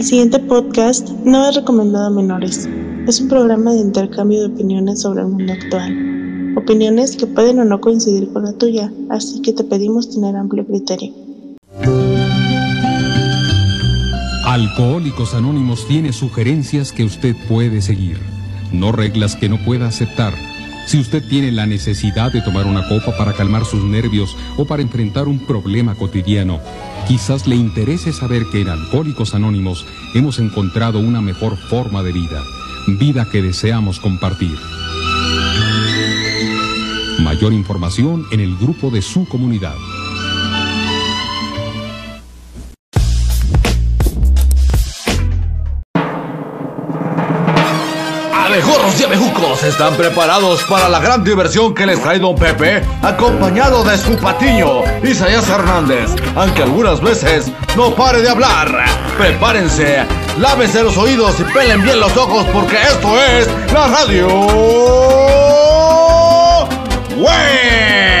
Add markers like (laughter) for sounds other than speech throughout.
El siguiente podcast no es recomendado a menores. Es un programa de intercambio de opiniones sobre el mundo actual. Opiniones que pueden o no coincidir con la tuya, así que te pedimos tener amplio criterio. Alcohólicos Anónimos tiene sugerencias que usted puede seguir, no reglas que no pueda aceptar. Si usted tiene la necesidad de tomar una copa para calmar sus nervios o para enfrentar un problema cotidiano, quizás le interese saber que en Alcohólicos Anónimos hemos encontrado una mejor forma de vida, vida que deseamos compartir. Mayor información en el grupo de su comunidad. Abejorros y abejucos están preparados para la gran diversión que les trae Don Pepe, acompañado de su patiño, Isaías Hernández, aunque algunas veces no pare de hablar. Prepárense, lávense los oídos y pelen bien los ojos porque esto es la radio. ¡Wey!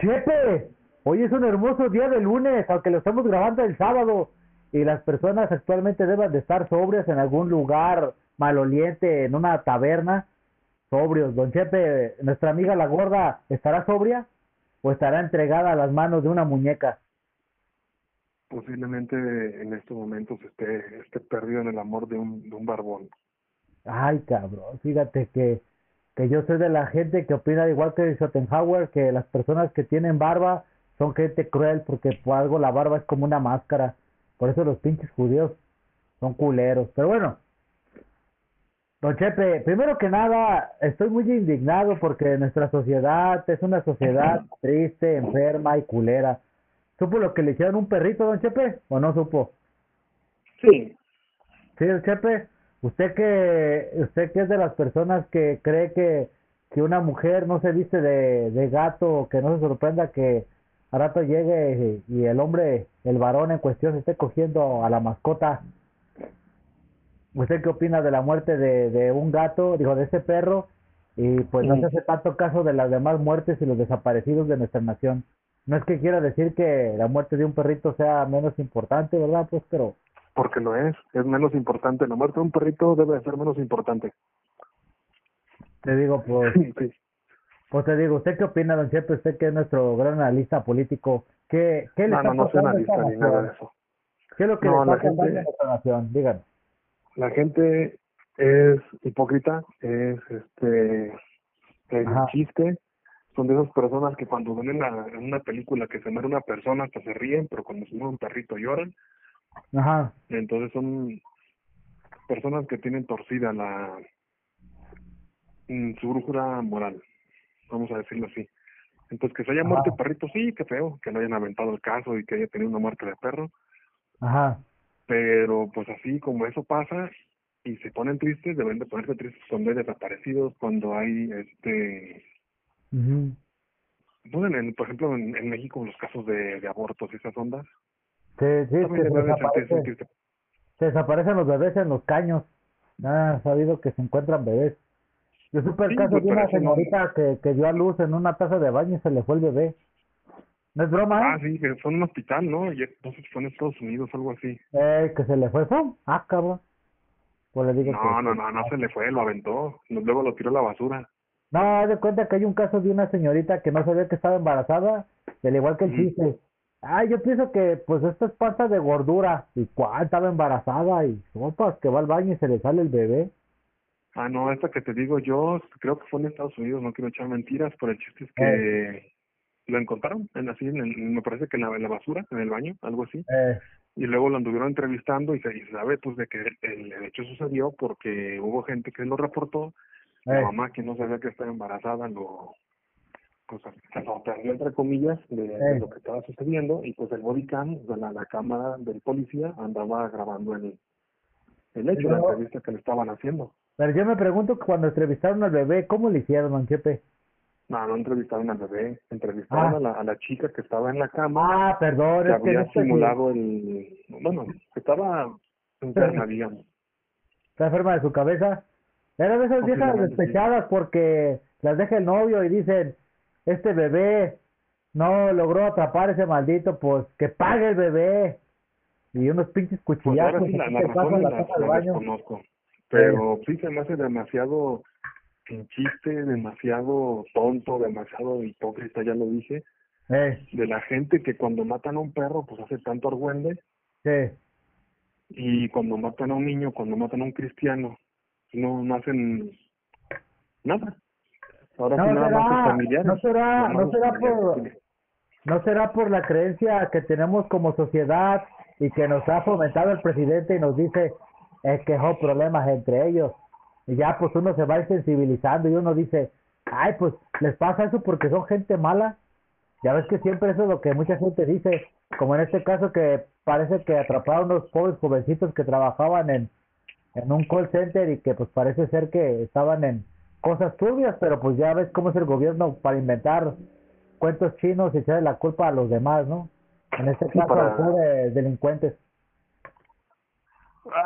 Chepe, hoy es un hermoso día de lunes, aunque lo estamos grabando el sábado y las personas actualmente deben de estar sobrias en algún lugar maloliente, en una taberna, sobrios. Don Chepe, nuestra amiga la gorda, ¿estará sobria o estará entregada a las manos de una muñeca? posiblemente en estos momentos esté, esté perdido en el amor de un, de un barbón. Ay, cabrón, fíjate que, que yo soy de la gente que opina igual que Schopenhauer, que las personas que tienen barba son gente cruel porque por algo la barba es como una máscara. Por eso los pinches judíos son culeros. Pero bueno, Don Chepe, primero que nada, estoy muy indignado porque nuestra sociedad es una sociedad (laughs) triste, enferma y culera. ¿Supo lo que le hicieron un perrito, don Chepe? ¿O no supo? Sí, Sí, don Chepe. ¿Usted que, usted que es de las personas que cree que, que una mujer no se viste de, de gato, que no se sorprenda que a rato llegue y, el hombre, el varón en cuestión, se esté cogiendo a la mascota? ¿Usted qué opina de la muerte de, de un gato, digo, de ese perro? Y pues no se hace tanto caso de las demás muertes y los desaparecidos de nuestra nación. No es que quiera decir que la muerte de un perrito sea menos importante, ¿verdad? Pues, pero porque lo es. Es menos importante. La muerte de un perrito debe de ser menos importante. te digo, pues, (laughs) Sí. pues te digo, ¿usted qué opina, don Chepe? Usted que es nuestro gran analista político, ¿qué, qué le No, está no, no soy analista ni nada de eso. ¿Qué es lo que No, le la está pasando gente- a nuestra nación? Díganos. La gente es hipócrita, es este es Ajá. chiste. Son de esas personas que cuando ven en, la- en una película que se muere una persona hasta se ríen, pero cuando se muere un perrito lloran. Ajá, Entonces son personas que tienen torcida la mm, su brújula moral, vamos a decirlo así. Entonces que se haya muerto el perrito, sí, qué feo, que no hayan aventado el caso y que haya tenido una muerte de perro, ajá. pero pues así como eso pasa y se ponen tristes, deben de ponerse tristes cuando hay desaparecidos, cuando hay este pues, en- en- por ejemplo en, en México los casos de, de abortos y esas ondas, Sí, sí, se se desaparecen, se desaparecen los bebés en los caños. Nada ha sabido que se encuentran bebés. Yo supe el Sí, caso pues, de una no- señorita que, que dio a luz en una taza de baño y se le fue el bebé. ¿No es broma, Ah, sí, que son un hospital, ¿no? Y entonces fue en Estados Unidos, algo así. Eh, que se le fue, ¡pum! Ah, cabrón. Pues le digo No, que- no, no, no se le fue, lo aventó, luego lo tiró a la basura. No, de cuenta que hay un caso de una señorita que no sabía que estaba embarazada, al igual que el chiste. Ah, yo pienso que pues esto es pasta de gordura. ¿Y cuál? Estaba embarazada y sopas que va al baño y se le sale el bebé. Ah, no, esta que te digo yo, creo que fue en Estados Unidos, no quiero echar mentiras, pero el chiste es que lo encontraron, en así, en el- me parece que en la, en la basura, en el baño, algo así, Eh, y luego lo anduvieron entrevistando y se, y se sabe pues de que el, el hecho sucedió porque hubo gente que lo reportó, la eh, mamá que no sabía que estaba embarazada lo pues se sorprendió entre comillas de, de lo que estaba sucediendo y pues el bodycam, sea, la, la cámara del policía andaba grabando el, el hecho, la entrevista que le estaban haciendo. Pero yo me pregunto cuando entrevistaron al bebé, ¿cómo le hicieron, don Chepe? No, no entrevistaron al bebé, entrevistaron Ah. a, la, a la chica que estaba en la cama, Ah, perdón, que es que había no simulado el... Bueno, que estaba enferma, digamos. está enferma de su cabeza. Era de esas viejas despechadas porque las deja el novio y dicen, este bebé no logró atrapar ese maldito, pues que pague el bebé. Y unos pinches Pues cuchillazos. sí, la, así la te razón pasan la, la taza al la baño. desconozco. Pero sí se me hace demasiado pinchiste, demasiado tonto, demasiado hipócrita, ya lo dije, Eh, de la gente que cuando matan a un perro, pues hace tanto argüende, sí. y cuando matan a un niño, cuando matan a un cristiano, no, no hacen nada. Ahora No sí nada más será- familiares. no será- no será por-. ¿No será por la creencia que tenemos como sociedad y que nos ha fomentado el presidente y nos dice es que son problemas entre ellos? Y ya pues uno se va insensibilizando y uno dice, ay pues les pasa eso porque son gente mala. Ya ves que siempre eso es lo que mucha gente dice, como en este caso que parece que atraparon unos pobres jovencitos que trabajaban en, en un call center y que pues parece ser que estaban en cosas turbias, pero pues ya ves cómo es el gobierno para inventar cuentos chinos y echarle la culpa a los demás, ¿no? En este Sí, caso para- de delincuentes.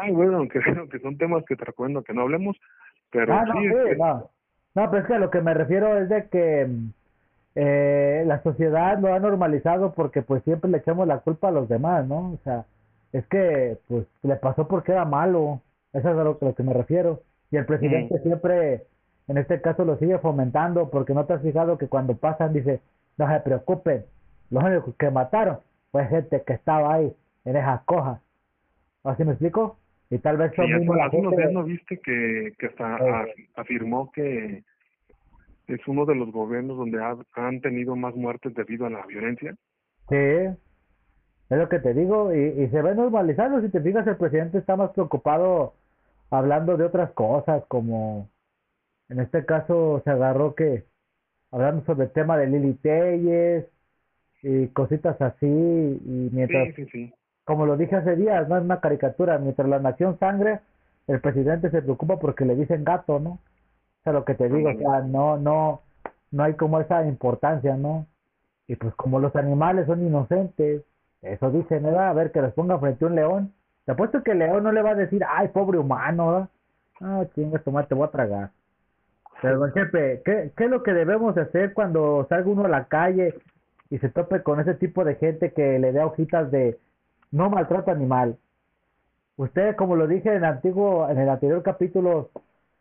Ay, bueno, aunque, aunque son temas que te recuerdo que no hablemos, pero Ah, no, sí, es que- no. No, pero es que a lo que me refiero es de que mm, eh, la sociedad lo ha normalizado porque pues siempre le echamos la culpa a los demás, ¿no? O sea, es que pues le pasó porque era malo, eso es a lo, a lo que me refiero. Y el presidente siempre, en este caso, lo sigue fomentando porque no te has fijado que cuando pasan dice, no se preocupen, los únicos que mataron fue gente que estaba ahí en esas cojas. ¿Así me explico? Y tal vez Sí, son hace, mismo la hace unos gente- días no viste que, que hasta Eh. afirmó que es uno de los gobiernos donde ha- han tenido más muertes debido a la violencia. Sí, es lo que te digo, y, y se ve normalizando. Si te fijas, el presidente está más preocupado hablando de otras cosas, como en este caso se agarró que, hablando sobre el tema de Lili Telles y cositas así, y mientras, Sí, sí, sí. como lo dije hace días, no es una caricatura, mientras la nación sangre, el presidente se preocupa porque le dicen gato, ¿no? O sea, lo que te digo, o sea, no, no, no hay como esa importancia, ¿no? Y pues como los animales son inocentes, eso dicen, ¿verdad? A ver, que les pongan frente a un león. Te apuesto que el león no le va a decir, ay, pobre humano, ¿verdad? Ah, chinga, toma, te voy a tragar. Pero, don Chepe, ¿qué, ¿qué es lo que debemos de hacer cuando salga uno a la calle y se tope con ese tipo de gente que le da hojitas de no maltrata animal? Usted, como lo dije en el antiguo, en el anterior capítulo,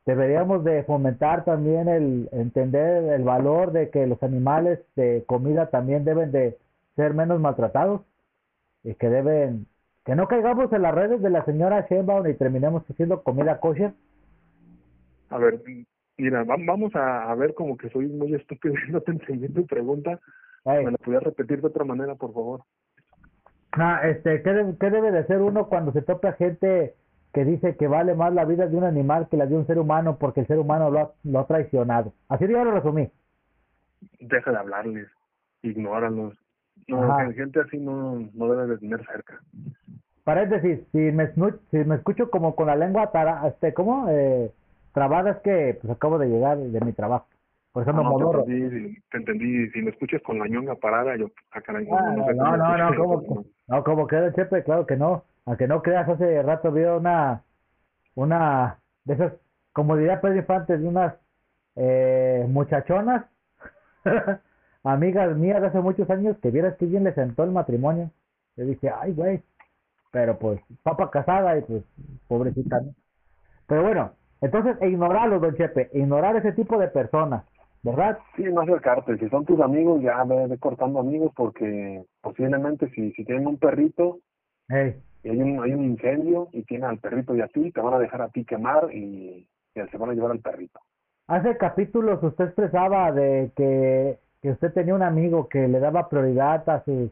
deberíamos de fomentar también el entender el valor de que los animales de comida también deben de ser menos maltratados y que deben que no caigamos en las redes de la señora Sheinbaum y terminemos haciendo comida kosher. A ver, mira, va- vamos a, ver como que soy muy estúpido y (laughs) no te entendí tu pregunta. ¿Me la podías repetir de otra manera, por favor? no, este, ¿qué, de- qué debe de hacer uno cuando se topa gente que dice que vale más la vida de un animal que la de un ser humano porque el ser humano lo ha, lo ha traicionado? Así yo lo resumí. Deja de hablarles, ignóralos. No, Ajá. gente así no, no debe de tener cerca. Paréntesis, si me, si me escucho como con la lengua tara, este, ¿cómo? Eh, trabada es que pues acabo de llegar de mi trabajo. Por eso me No, te modoro. entendí, te entendí. Si me escuchas con la ñonga parada, yo, ah, caray, no, Ah, no, sé no, no, no, ¿cómo, no. no, como que el Chepe, claro que no. Aunque no creas, hace rato vi una, una de esas, como diría Pedro Infante, de unas eh, muchachonas, (laughs) amigas mías de hace muchos años, que vieras que bien le sentó el matrimonio. Yo dije, ay, güey, pero pues, papa casada y pues, pobrecita, ¿no? Pero bueno, entonces, ignorarlo, don Chepe, ignorar ese tipo de personas, ¿verdad? Sí, no acercarte. Si son tus amigos, ya ve, ve cortando amigos porque posiblemente si, si tienen un perrito y hay un, hay un incendio y tienen al perrito y a ti, te van a dejar a ti quemar y, y se van a llevar al perrito. Hace capítulos usted expresaba de que, que usted tenía un amigo que le daba prioridad a sus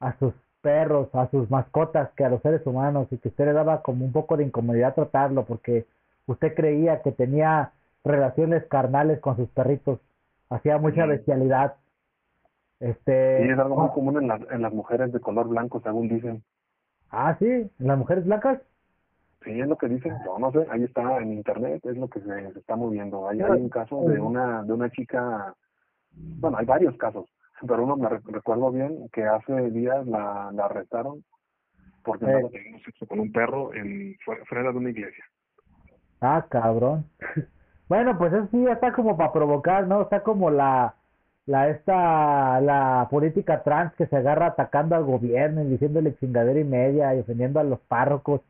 a sus perros, a sus mascotas que a los seres humanos y que usted le daba como un poco de incomodidad tratarlo porque usted creía que tenía relaciones carnales con sus perritos, hacía mucha bestialidad. Este, Y es algo muy común en, las en las mujeres de color blanco, según dicen. ah, sí, las mujeres blancas. Sí, es lo que dicen. No, no sé. Ahí está en internet, es lo que se, se está moviendo. Hay, hay un caso de una de una chica. Bueno, hay varios casos, pero uno me re- recuerdo bien que hace días la, la arrestaron porque Eh. andaba teniendo sexo con un perro en fuera de una iglesia. Ah, cabrón. (laughs) bueno, pues eso sí está como para provocar, ¿no? Está como la la esta la política trans que se agarra atacando al gobierno y diciéndole chingadera y media y ofendiendo a los párrocos.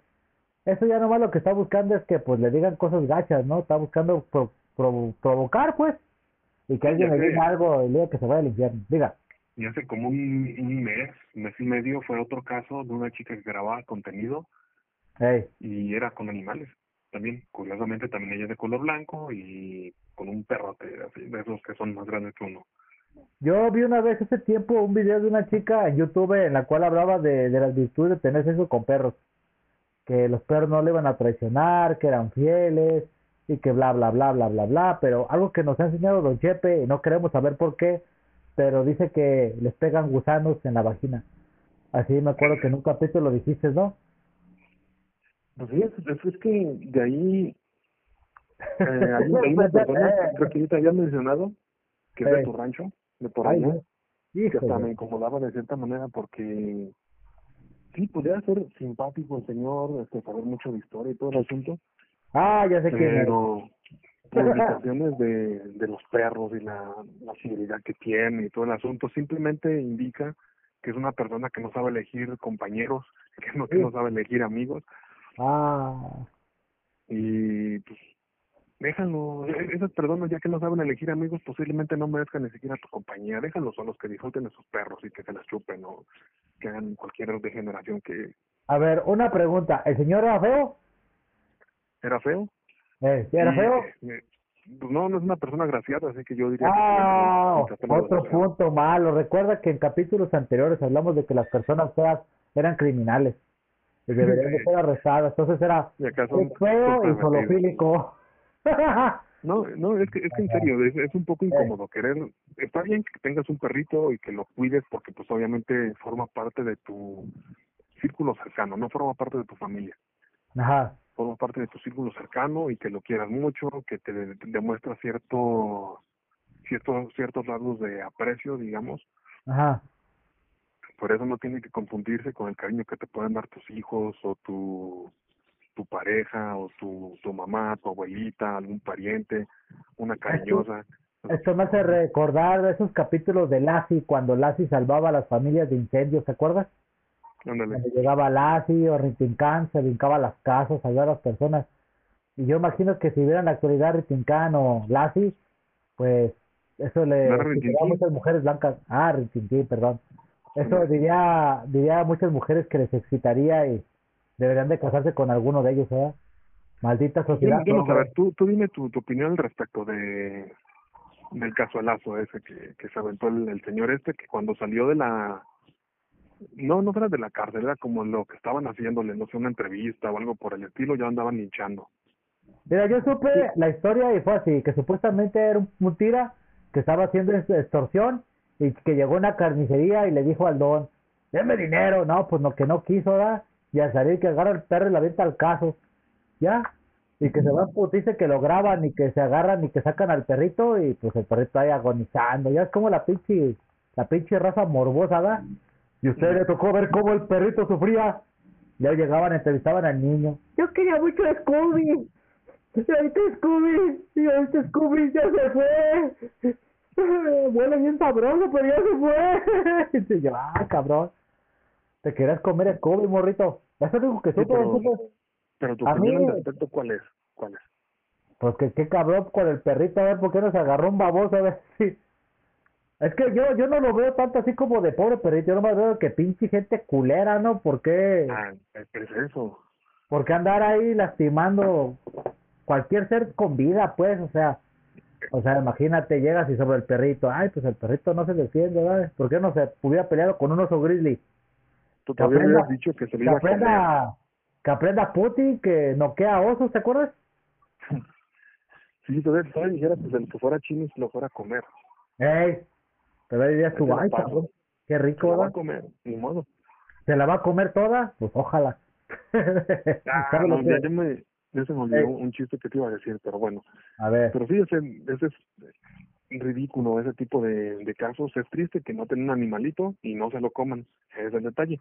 Eso ya nomás lo que está buscando es que pues le digan cosas gachas, ¿no? Está buscando pro- pro- provocar, pues. Y que alguien Ya le diga algo y le diga que se vaya al infierno. Diga. Y hace como un, un mes, mes y medio, fue otro caso de una chica que grababa contenido Hey. y era con animales. También, curiosamente, también ella es de color blanco y con un perrote, así, de esos que son más grandes que uno. Yo vi una vez hace tiempo un video de una chica en YouTube en la cual hablaba de, de las virtudes de tener sexo con perros. Que los perros no le iban a traicionar, que eran fieles y que bla, bla, bla, bla, bla, bla. Pero algo que nos ha enseñado Don Chepe y no queremos saber por qué, pero dice que les pegan gusanos en la vagina. Así me acuerdo que en un capítulo dijiste, ¿no? Pues sí, es, que de ahí, eh, hay, (laughs) hay una persona, creo que yo te había mencionado, que es de tu rancho, de por allá, Dios. que hasta me incomodaba de cierta manera porque sí, podría ser simpático el señor, este, saber mucho de historia y todo el asunto, Ah, ya sé es. pero (laughs) publicaciones de, de los perros y la, la fidelidad que tiene y todo el asunto simplemente indica que es una persona que no sabe elegir compañeros, (laughs) que no, que no sabe elegir amigos Ah, y pues déjalo, e- esas personas ya que no saben elegir amigos posiblemente no merezcan ni siquiera tu compañía, déjalos a los que disfruten de sus perros y que se las chupen o que hagan cualquier degeneración que a ver, una pregunta. ¿El señor era feo? era feo. Eh, ¿Era Y, feo? eh, pues no, no es una persona graciada, así que yo diría que Ah, otro punto malo. Recuerda que en capítulos anteriores hablamos de que las personas feas eran criminales y deberían de (laughs) ser. Entonces era feo y zoológico. (laughs) No, no, es que, es que en serio, es, es un poco incómodo querer, está bien que tengas un perrito y que lo cuides porque pues obviamente forma parte de tu círculo cercano, no forma parte de tu familia, Ajá. forma parte de tu círculo cercano y que lo quieras mucho, que te, de- demuestra cierto, ciertos, ciertos rasgos de aprecio, digamos, Ajá. Por eso no tiene que confundirse con el cariño que te pueden dar tus hijos o tu tu pareja o tu, tu mamá, tu abuelita, algún pariente, una cariñosa. Esto me hace recordar esos capítulos de Lassie cuando Lassie salvaba a las familias de incendios, ¿te acuerdas? Ándale. Cuando llegaba Lassie o Ritincán, se brincaba a las casas, ayudaba a las personas. Y yo imagino que si hubiera en la actualidad Ritincán o Lassie, pues eso le ¿No a muchas mujeres blancas. Ah, Rintintín, perdón. Eso diría, diría a muchas mujeres que les excitaría y deberían de casarse con alguno de ellos, ¿verdad? Maldita Yo, sociedad. yo no hombre. sé, a ver, tú, tú dime tu, tu opinión al respecto de del casualazo ese que, que se aventó el, el señor este, que cuando salió de la... No, no era de la cárcel, era como lo que estaban haciéndole, no sé, una entrevista o algo por el estilo, ya andaban linchando. Mira, yo supe la historia y fue así, que supuestamente era un, un tira que estaba haciendo extorsión y que llegó a una carnicería y le dijo al don, deme dinero, no, pues no, que no quiso, ¿verdad? Y al salir que agarra el perro y la avienta al caso, ¿ya? Y que se van dice que lo graban y que se agarran y que sacan al perrito y pues el perrito ahí agonizando, ya es como la pinche, la pinche raza morbosa, ¿verdad? Y usted le tocó ver cómo el perrito sufría. Ya llegaban, entrevistaban al niño. Yo quería mucho a Scooby. Y ahorita Scooby, y ahorita Scooby ya se fue. (laughs) Huele bien sabroso, pero ya se fue. (laughs) Y yo, ah, cabrón. Te querías comer a Scooby, morrito. Eso dijo que Sí, pero-. Pero tu opinión mí- al respecto, ¿cuál es? ¿Cuál es? Pues que qué cabrón con el perrito, a ver por qué nos agarró un baboso, a ver (laughs) si. Es que yo, yo no lo veo tanto así como de pobre perrito, yo nomás veo que pinche gente culera, ¿no? ¿Por qué? Ah, es eso. ¿Por qué andar ahí lastimando cualquier ser con vida, pues? O sea, o sea, imagínate, llegas y sobre el perrito, ay, pues el perrito no se defiende, ¿verdad? ¿Por qué no se hubiera peleado con un oso grizzly? Tú Que todavía aprenda- habías dicho que se Que iba a comer. aprenda, que aprenda Putin, que noquea a osos, ¿te acuerdas? (laughs) Sí, todavía, todavía dijeras pues, el que fuera chino se lo fuera a comer. Ey, pero dirías tú, la ay, cabrón, qué Se rico, lo va a comer, ni modo. ¿Se la va a comer toda? Pues ojalá. (laughs) Ah, ¿Sabes lo no, que- ya, ya me, ya se me olvidó Ey. un chiste que te iba a decir, pero bueno. A ver, Pero sí, ese, ese es ridículo, ese tipo de, de casos. Es triste que no tengan un animalito y no se lo coman. Ese es el detalle.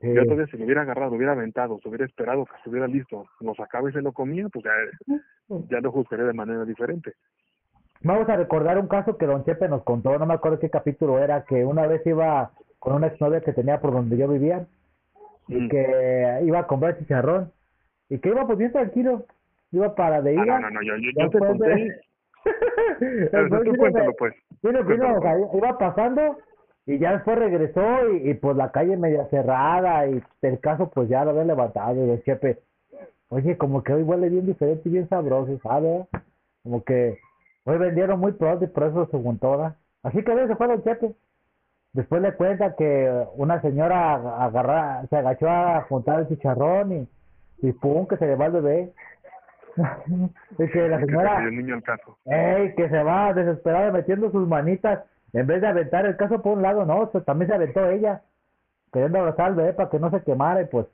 Sí. Yo todavía si lo hubiera agarrado, lo hubiera aventado, se hubiera esperado que estuviera listo, lo sacaba y se lo comía, pues ya, ya lo juzgaría de manera diferente. Vamos a recordar un caso que Don Chepe nos contó, no me acuerdo qué capítulo era, que una vez iba con una exnovia que tenía por donde yo vivía y Mm. que iba a comprar chicharrón y que iba pues bien tranquilo, iba para de Ah, ida. no, no, no, yo, yo, yo te Después de- conté, (laughs) pero Después tú vino cuéntalo pues. Vino, vino, Cuéntalo, o sea, iba pasando y ya después regresó y, y pues la calle media cerrada y el caso pues ya lo había levantado y el chepe, oye, como que hoy huele bien diferente y bien sabroso, ¿sabes? Como que hoy vendieron muy pronto y por eso se juntó, ¿verdad? Así que se fue el chepe. Después le cuenta que una señora agarra, se agachó a juntar el chicharrón y, y pum, que se le va el bebé. (laughs) y que la que se señora... cayó el niño al caso. ¡Ey! Que se va desesperada metiendo sus manitas. En vez de aventar el caso por un lado, no, se- también se aventó ella. Queriendo abrazar al bebé para que no se quemara y pues,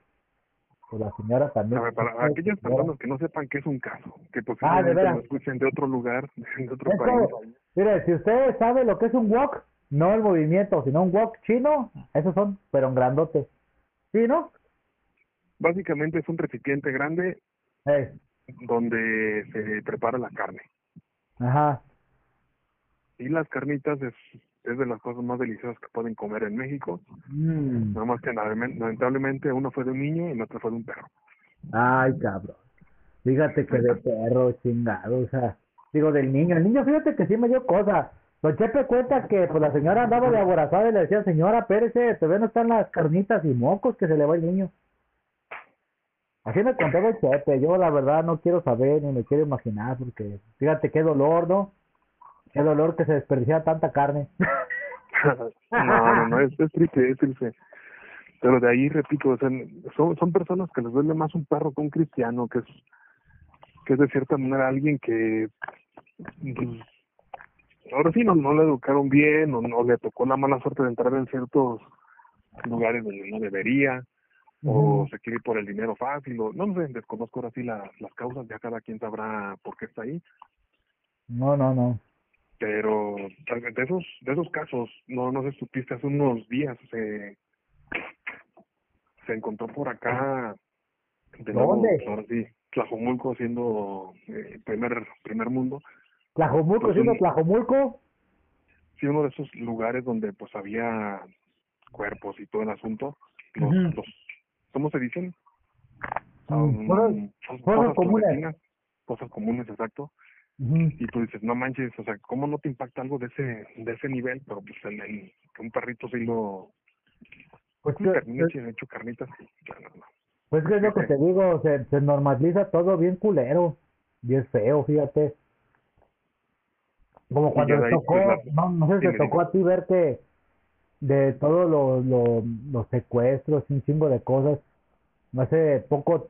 pues la señora también. A ver, para (laughs) aquellas personas que no sepan qué es un caso, que Ah, posiblemente veras. lo escuchen de otro lugar, (laughs) de otro país, mire, si usted sabe lo que es un wok, no el movimiento, sino un wok chino, esos son, pero en grandote. ¿Sí, no? Básicamente es un recipiente grande donde se prepara la carne. ajá. Y las carnitas es, es de las cosas más deliciosas que pueden comer en México. Mm. Nada más que lamentablemente uno fue de un niño y el otro fue de un perro. Ay, cabrón. Fíjate que de (laughs) perro, chingado, o sea, digo del niño. El niño, fíjate que sí me dio cosa. Don Chepe cuenta que pues la señora andaba de aborazada y le decía, señora, espérese, todavía no están las carnitas y mocos que se le va el niño. Así me contó Don Chepe. Yo la verdad no quiero saber ni me quiero imaginar porque fíjate qué dolor, ¿no? Qué dolor que se desperdiciara tanta carne. (laughs) (laughs) no, no, no, es, es triste, es triste. Pero de ahí, repito, o sea, son, son personas que les duele más un perro que un cristiano, que es, que es de cierta manera alguien que, pues, ahora sí, no, no le educaron bien, o no le tocó la mala suerte de entrar en ciertos lugares donde no debería, o se quiere ir por el dinero fácil, o no sé, desconozco ahora sí las, las causas, ya cada quien sabrá por qué está ahí. No, no, no. pero de esos de esos casos no no sé si supiste hace unos días se se encontró por acá de nuevo, ¿Dónde? pues, ahora sí Tlajomulco siendo eh, primer primer mundo Tlajomulco, Pues siendo un- Tlajomulco. sí uno de esos lugares donde pues había cuerpos y todo el asunto los cómo se dicen Mm, son fosas fosas comunes. fosas comunes exacto y tú dices no manches o sea cómo no te impacta algo de ese de ese nivel pero pues en, en- que un perrito sí lo Pues, sí, que- hecho carnitas no, no. Pues que es lo que te digo, se, se normaliza todo bien culero y es feo, fíjate. Como cuando te ahí, tocó, pues, la- no, no sé si te tocó a ti ver que de todos los, los, los secuestros, un chingo de cosas, hace poco,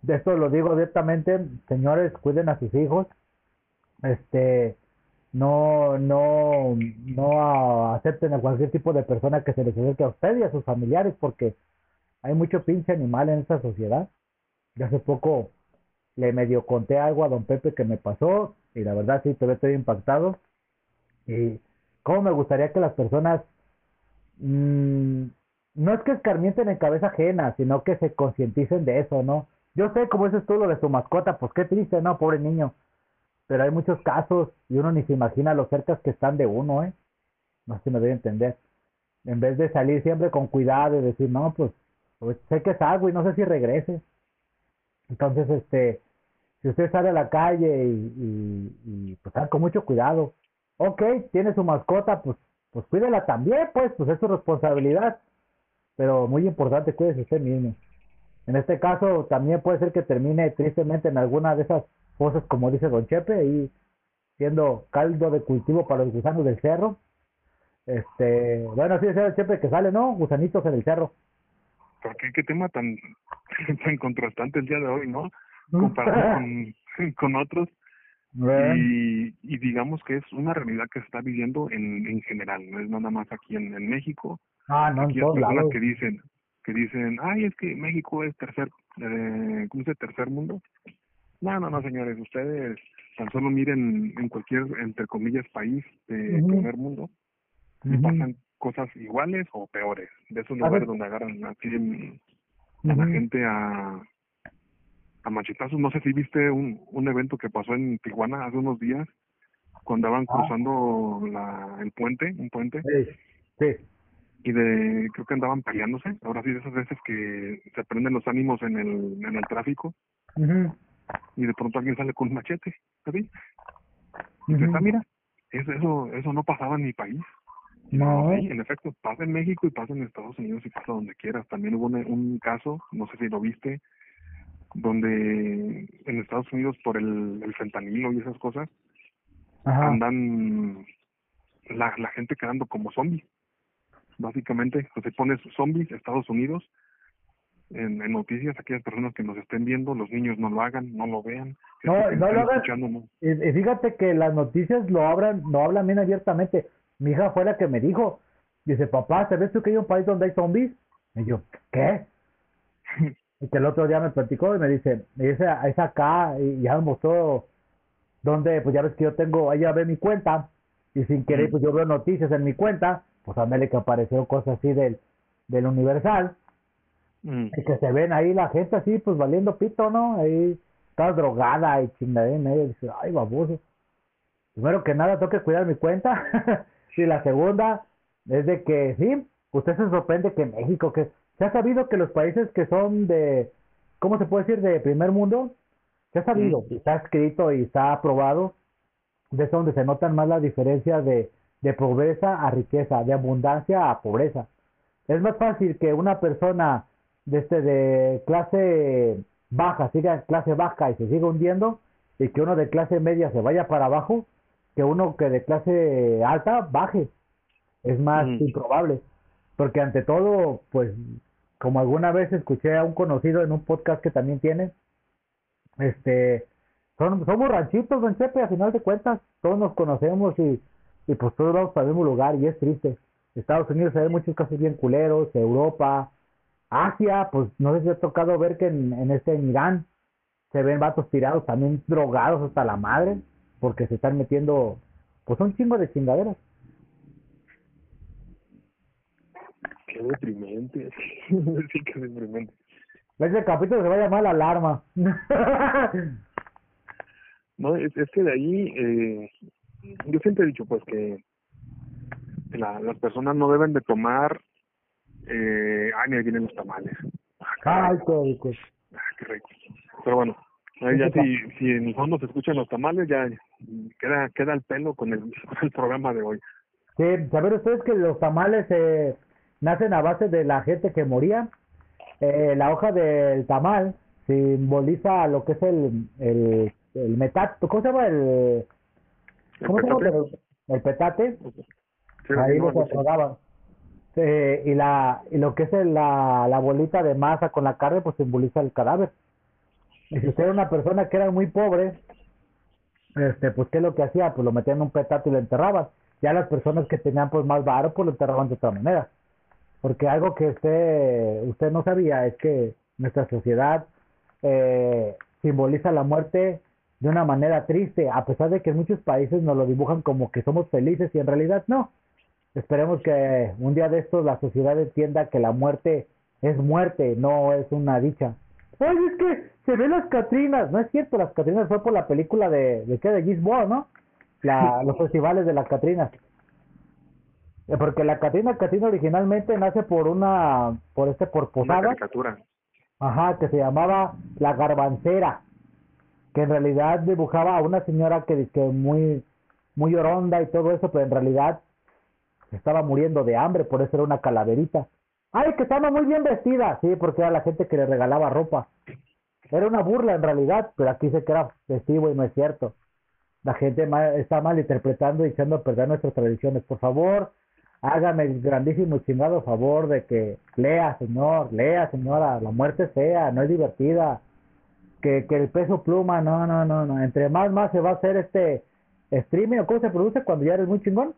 de esto lo digo directamente, señores, cuiden a sus hijos, este, no, no, no acepten a cualquier tipo de persona que se les acerque a usted y a sus familiares, porque hay mucho pinche animal en esta sociedad. Yo hace poco le medio conté algo a don Pepe que me pasó y la verdad sí, todavía estoy impactado. Y cómo me gustaría que las personas mm, no es que escarmienten en cabeza ajena, sino que se concienticen de eso, ¿no? Yo sé, como dices tú, lo de tu mascota, pues qué triste, ¿no? Pobre niño. Pero hay muchos casos y uno ni se imagina lo cercas que están de uno, ¿eh? No sé si me doy a entender. En vez de salir siempre con cuidado y decir, no, pues, pues sé que salgo y no sé si regrese. Entonces, este, si usted sale a la calle y, y, y, pues salga con mucho cuidado. Ok, tiene su mascota, pues, pues cuídela también, pues, pues es su responsabilidad. Pero muy importante, cuídese usted mismo. En este caso, también puede ser que termine tristemente en alguna de esas cosas, como dice Don Chepe, y siendo caldo de cultivo para los gusanos del cerro. Este, bueno, sí, decía Don Chepe que sale, ¿no? Gusanitos en el cerro. ¿Por qué, qué tema tan, (laughs) tan contrastante el día de hoy, ¿no? Comparado (laughs) con, con otros. Y, y digamos que es una realidad que se está viviendo en, en general, no es nada más aquí en, en México. Ah, no, en Aquí todos personas lados. que dicen, que dicen, ay, es que México es tercer, eh, ¿cómo se dice? Tercer mundo. No, no, no, señores, ustedes tan solo miren en cualquier, entre comillas, país de primer mundo y pasan cosas iguales o peores. De esos lugares donde agarran así en- a la gente a, a machetazos. No sé si viste un, un evento que pasó en Tijuana hace unos días, cuando andaban Ah. cruzando la, el puente, un puente, Sí, sí. y de creo que andaban peleándose. Ahora sí, de esas veces que se prenden los ánimos en el, en el tráfico Ujú, y de pronto alguien sale con un machete, así. Y dices, ujú. ah, mira, eso, eso, eso no pasaba en mi país. No, sí, en efecto, pasa en México y pasa en Estados Unidos y pasa donde quieras. También hubo un, un caso, no sé si lo viste, donde en Estados Unidos por el, el fentanilo y esas cosas Ajá. andan la, la gente quedando como zombies. Básicamente, entonces pones zombies Estados Unidos en, en noticias, aquellas personas que nos estén viendo, los niños no lo hagan, no lo vean. No, no lo hagan. no. Fíjate que las noticias lo hablan, lo hablan bien abiertamente. Mi hija fue la que me dijo, dice, papá, ¿sabes tú que hay un país donde hay zombies? Y yo, ¿qué? (laughs) Y que el otro día me platicó y me dice, es, es acá, y ya me mostró donde, pues ya ves que yo tengo, ella ve mi cuenta, y sin querer, Mm. pues yo veo noticias en mi cuenta, pues a que apareció cosas así del, del Universal, Mm. y que se ven ahí la gente así, pues valiendo pito, ¿no? Ahí está drogada y chingadera y medio. Dice, ay, baboso. Primero que nada, tengo que cuidar mi cuenta. (laughs) y la segunda es de que, sí, usted se sorprende que México, que se ha sabido que los países que son de, ¿cómo se puede decir? De primer mundo, se ha sabido, Mm. y está escrito y está aprobado, de donde se notan más las diferencias de, de pobreza a riqueza, de abundancia a pobreza. Es más fácil que una persona de, este, de clase baja siga en clase baja y se siga hundiendo y que uno de clase media se vaya para abajo que uno que de clase alta baje. Es más Mm. improbable. Porque ante todo, pues, como alguna vez escuché a un conocido en un podcast que también tiene, este, son, somos ranchitos, don Chepe, a final de cuentas, todos nos conocemos y, y pues todos vamos para el mismo lugar y es triste. Estados Unidos ven muchos casos bien culeros, Europa, Asia, pues no sé si ha tocado ver que en, en este en Irán se ven vatos tirados también drogados hasta la madre, porque se están metiendo, pues un chingo de chingaderas. Qué deprimente. (laughs) sí, qué deprimente. Este capítulo se va a llamar la alarma. No, es, es que de ahí, eh, yo siempre he dicho pues que la, las personas no deben de tomar, eh, ay, mira, vienen los tamales. Ah, Ay, qué rico. ah, qué rico. Pero bueno, ahí ya si, si en el fondo se escuchan los tamales, ya queda queda el pelo con el, con (laughs) el programa de hoy. Sí, saber ustedes que los tamales eh, nacen a base de la gente que moría. Eh, la hoja del tamal simboliza lo que es el, el, el metate, ¿cómo se llama? El, ¿El ¿Cómo se llama? petate? El petate. Sí, Ahí lo. Eh, y la y lo que es el- la, la bolita de masa con la carne pues simboliza el cadáver. Y si usted era una persona que era muy pobre, este pues qué es lo que hacía, pues lo metían en un petate y lo enterraban. Ya las personas que tenían pues más varo pues lo enterraban de otra manera. Porque algo que usted usted no sabía es que nuestra sociedad eh, simboliza la muerte de una manera triste, a pesar de que en muchos países nos lo dibujan como que somos felices y en realidad no. Esperemos que un día de estos la sociedad entienda que la muerte es muerte, no es una dicha. Ay, es que se ven las Catrinas. No es cierto, las Catrinas fue por la película de, ¿de qué? De Gisboa, ¿no? La, los festivales de las Catrinas. Eh, Porque la Catrina Catrina originalmente nace por una, por este, por Una posada. caricatura. Ajá, que se llamaba La Garbancera, que en realidad dibujaba a una señora que que muy muy oronda y todo eso, pero en realidad estaba muriendo de hambre, por eso era una calaverita. Ay, que estaba muy bien vestida, sí, porque era la gente que le regalaba ropa. Era una burla en realidad, pero aquí dice que era festivo y no es cierto. La gente está mal interpretando y echando a perder nuestras tradiciones. Por favor, hágame el grandísimo y chingado favor de que lea, señor, lea, señora, la muerte es fea, no es divertida. Que, que el peso pluma, no, no, no, no. Entre más, más se va a hacer este streaming o cómo se produce cuando ya eres muy chingón.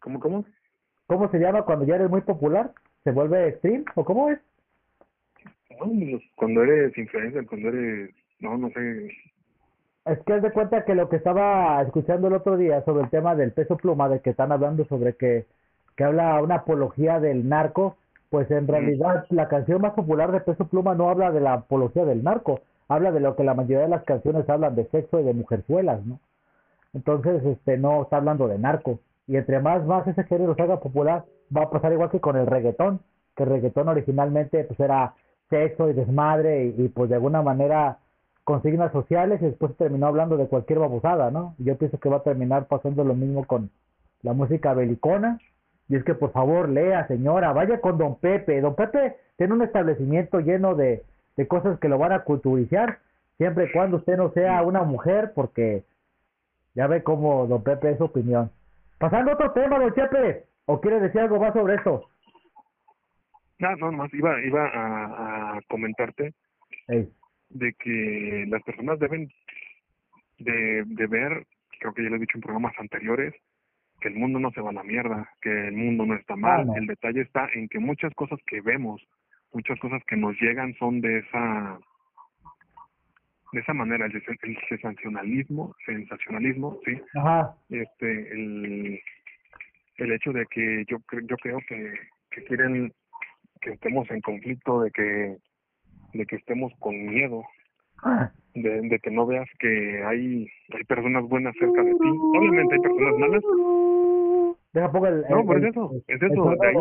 ¿Cómo, cómo? ¿Cómo se llama cuando ya eres muy popular? ¿Se vuelve stream o cómo es? No, pues, cuando eres influencer, cuando eres, no, no sé, Es que haz de cuenta que lo que estaba escuchando el otro día sobre el tema del peso pluma, de que están hablando sobre que, que habla una apología del narco, pues en realidad la canción más popular de peso pluma no habla de la apología del narco, habla de lo que la mayoría de las canciones hablan de sexo y de mujerzuelas, ¿no? Entonces, este, no está hablando de narco. Y entre más, más ese género se haga popular, va a pasar igual que con el reggaetón, que el reggaetón originalmente pues era sexo y desmadre y, y pues de alguna manera consignas sociales y después terminó hablando de cualquier babosada, ¿no? Yo pienso que va a terminar pasando lo mismo con la música belicona. Y es que por favor lea, señora, vaya con don Pepe. Don Pepe tiene un establecimiento lleno de, de cosas que lo van a culturizar, siempre y cuando usted no sea una mujer, porque ya ve cómo don Pepe es su opinión. Pasando a otro tema, don Chepe, ¿o quiere decir algo más sobre eso? No, no, más iba, iba a, a comentarte. De que las personas deben de, de ver, creo que ya lo he dicho en programas anteriores, que el mundo no se va a la mierda, que el mundo no está mal. El detalle está en que muchas cosas que vemos, muchas cosas que nos llegan son de esa de esa manera, el, el sensacionalismo, sensacionalismo, sí, Ajá, este, el, el hecho de que yo yo creo que, que quieren que estemos en conflicto, de que de que estemos con miedo, de, de que no veas que hay hay personas buenas cerca de ti. Obviamente hay personas malas. deja pongo el... No, eso, es eso, de ahí.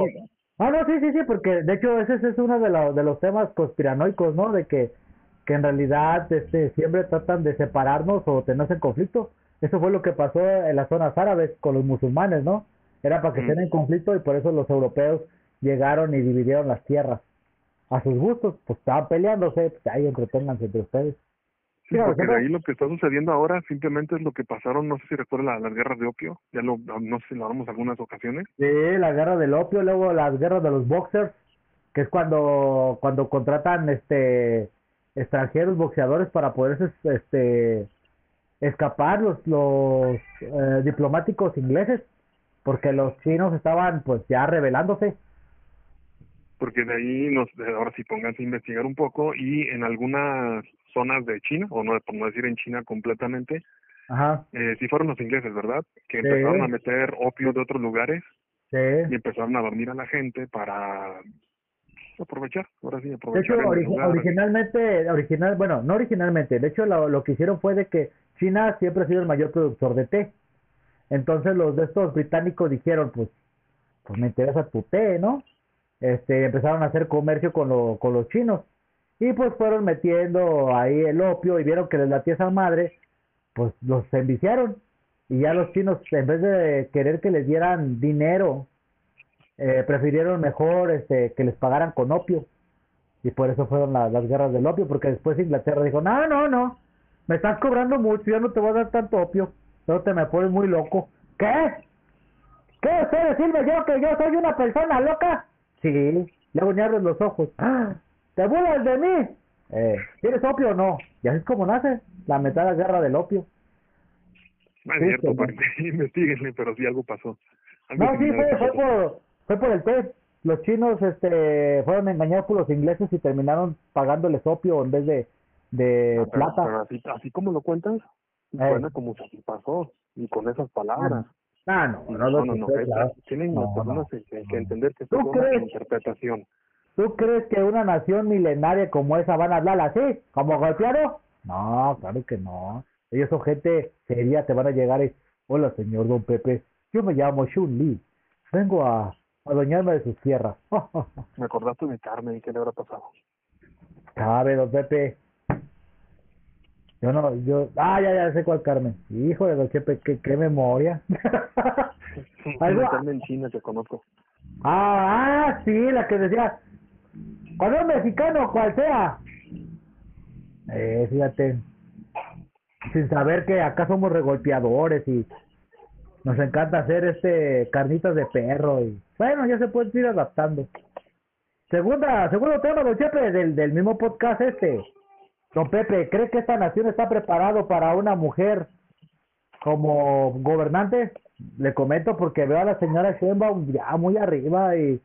Ah, no, sí, sí, sí, porque de hecho ese, ese es uno de, los de los temas conspiranoicos, ¿no? De que, que en realidad este, siempre tratan de separarnos o tenerse en conflicto. Eso fue lo que pasó en las zonas árabes con los musulmanes, ¿no? Era para que Mm. estén en conflicto y por eso los europeos llegaron y dividieron las tierras. A sus gustos, pues estaban peleándose, pues ahí entreténganse entre ustedes. Sí, porque de ahí lo que está sucediendo ahora simplemente es lo que pasaron, no sé si recuerdan la- las guerras de opio, ya lo, no sé si lo hablamos algunas ocasiones. Sí, la guerra del opio, luego las guerras de los boxers, que es cuando cuando contratan este extranjeros boxeadores para poder este escapar los los eh, diplomáticos ingleses, porque los chinos estaban pues ya rebelándose. Porque de ahí nos ahora sí pónganse a investigar un poco y en algunas zonas de China o no por no decir en China completamente Ajá. eh, sí fueron los ingleses verdad que Sí. empezaron a meter opio de otros lugares Sí. y empezaron a dormir a la gente para aprovechar ahora sí De aprovechar hecho, ori- lugar. originalmente, original, bueno, no originalmente, de hecho lo, lo que hicieron fue de que China siempre ha sido el mayor productor de té. Entonces los de estos británicos dijeron, pues, pues me interesa tu té, ¿no? Este, empezaron a hacer comercio con, lo, con los chinos. Y pues fueron metiendo ahí el opio y vieron que les latía esa madre, pues los enviciaron. Y ya los chinos, en vez de querer que les dieran dinero, eh, prefirieron mejor este, que les pagaran con opio. Y por eso fueron la- las guerras del opio, porque después Inglaterra dijo, no, no, no, me estás cobrando mucho, yo no te voy a dar tanto opio, no te me pones muy loco. ¿Qué? ¿Qué usted decirme yo que yo soy una persona loca? Sí, luego ni abres los ojos. ¡Ah! ¿Te burlas de mí? Eh, ¿Tienes opio o no? Y así es como nace la metada guerra del opio. No es Sí, cierto porque (laughs) investiguenle pero sí algo pasó Algo No, sí, fue, fue por, fue por el té. Los chinos este, fueron engañados por los ingleses y terminaron pagándoles opio en vez de, de Ah, pero- plata. pero así, así como lo cuentas Eh. suena como si así pasó y con esas palabras Ah, no, no, No, no, no, claro. tienen No, las personas no. que, entender que esto ¿Tú es una crees? interpretación. ¿Tú crees que una nación milenaria como esa van a hablar así? ¿Como golpeado? No, claro que no. Ellos son gente seria, te van a llegar y... Hola, señor Don Pepe. Yo me llamo Shun Li. Vengo a a adueñarme de sus tierras. (laughs) Me acordaste de Carmen y qué le habrá pasado. Cabe, Don Pepe. Yo no, yo... Ah, ya, ya sé cuál Carmen. Hijo de Don Pepe, qué, qué memoria. Algo- Carmen china que conozco. Ah, ah, sí, la que decía, cuando es mexicano, cual sea. Eh, fíjate, sin saber que acá somos regolpeadores y nos encanta hacer este carnitas de perro y bueno, ya se puede ir adaptando. Segunda, segundo tema, don Chepe, del, del mismo podcast este. Don Pepe, ¿cree que esta nación está preparado para una mujer como gobernante? Le comento porque veo a la señora Sheinbaum ya muy arriba y,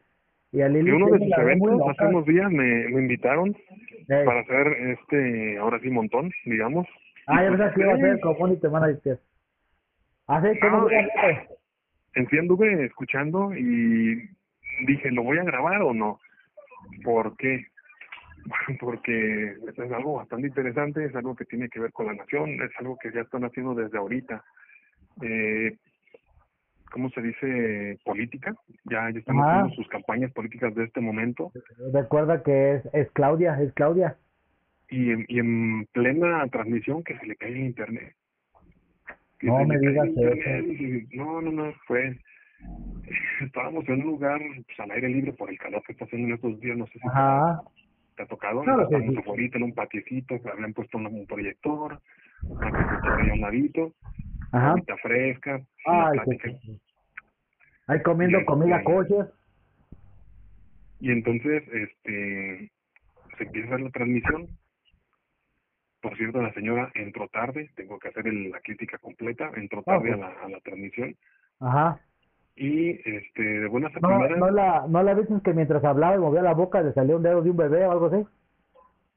y a Lili En uno de sus eventos, hace unos días me, me invitaron para hacer este, ahora sí, montón, digamos. Ah, yo pensaba que iba a ser Community Manager. Ah, sí, ¿cómo No, se eh, llama? En sí anduve escuchando y dije, ¿lo voy a grabar o no? ¿Por qué? (laughs) Porque es algo bastante interesante, es algo que tiene que ver con la nación, es algo que ya están haciendo desde ahorita. Eh, ¿Cómo se dice? Política. Ya, ya están haciendo sus campañas políticas de este momento Recuerda que es, es Claudia, es Claudia. y en, y en plena transmisión que se le cae el internet. Que No me digas y- no, no, no, fue... (laughs) Estábamos en un lugar pues, al aire libre por el calor que está haciendo en estos días, no sé si Ajá. Te ha tocado. Claro, sí, Estábamos sí. afuera en un patiecito, que habían puesto un, un proyector, una computadora un ladito, Ajá. fresca, Ay, Ahí comiendo comida kosher. Y entonces, este, se empieza a hacer la transmisión. Por cierto, la señora entró tarde, tengo que hacer el- la crítica completa, entró tarde a, la, a la transmisión. Ajá. Y, este, de buenas a No, primeras, no la, no la viste que mientras hablaba y movía la boca le salía un dedo de un bebé o algo así.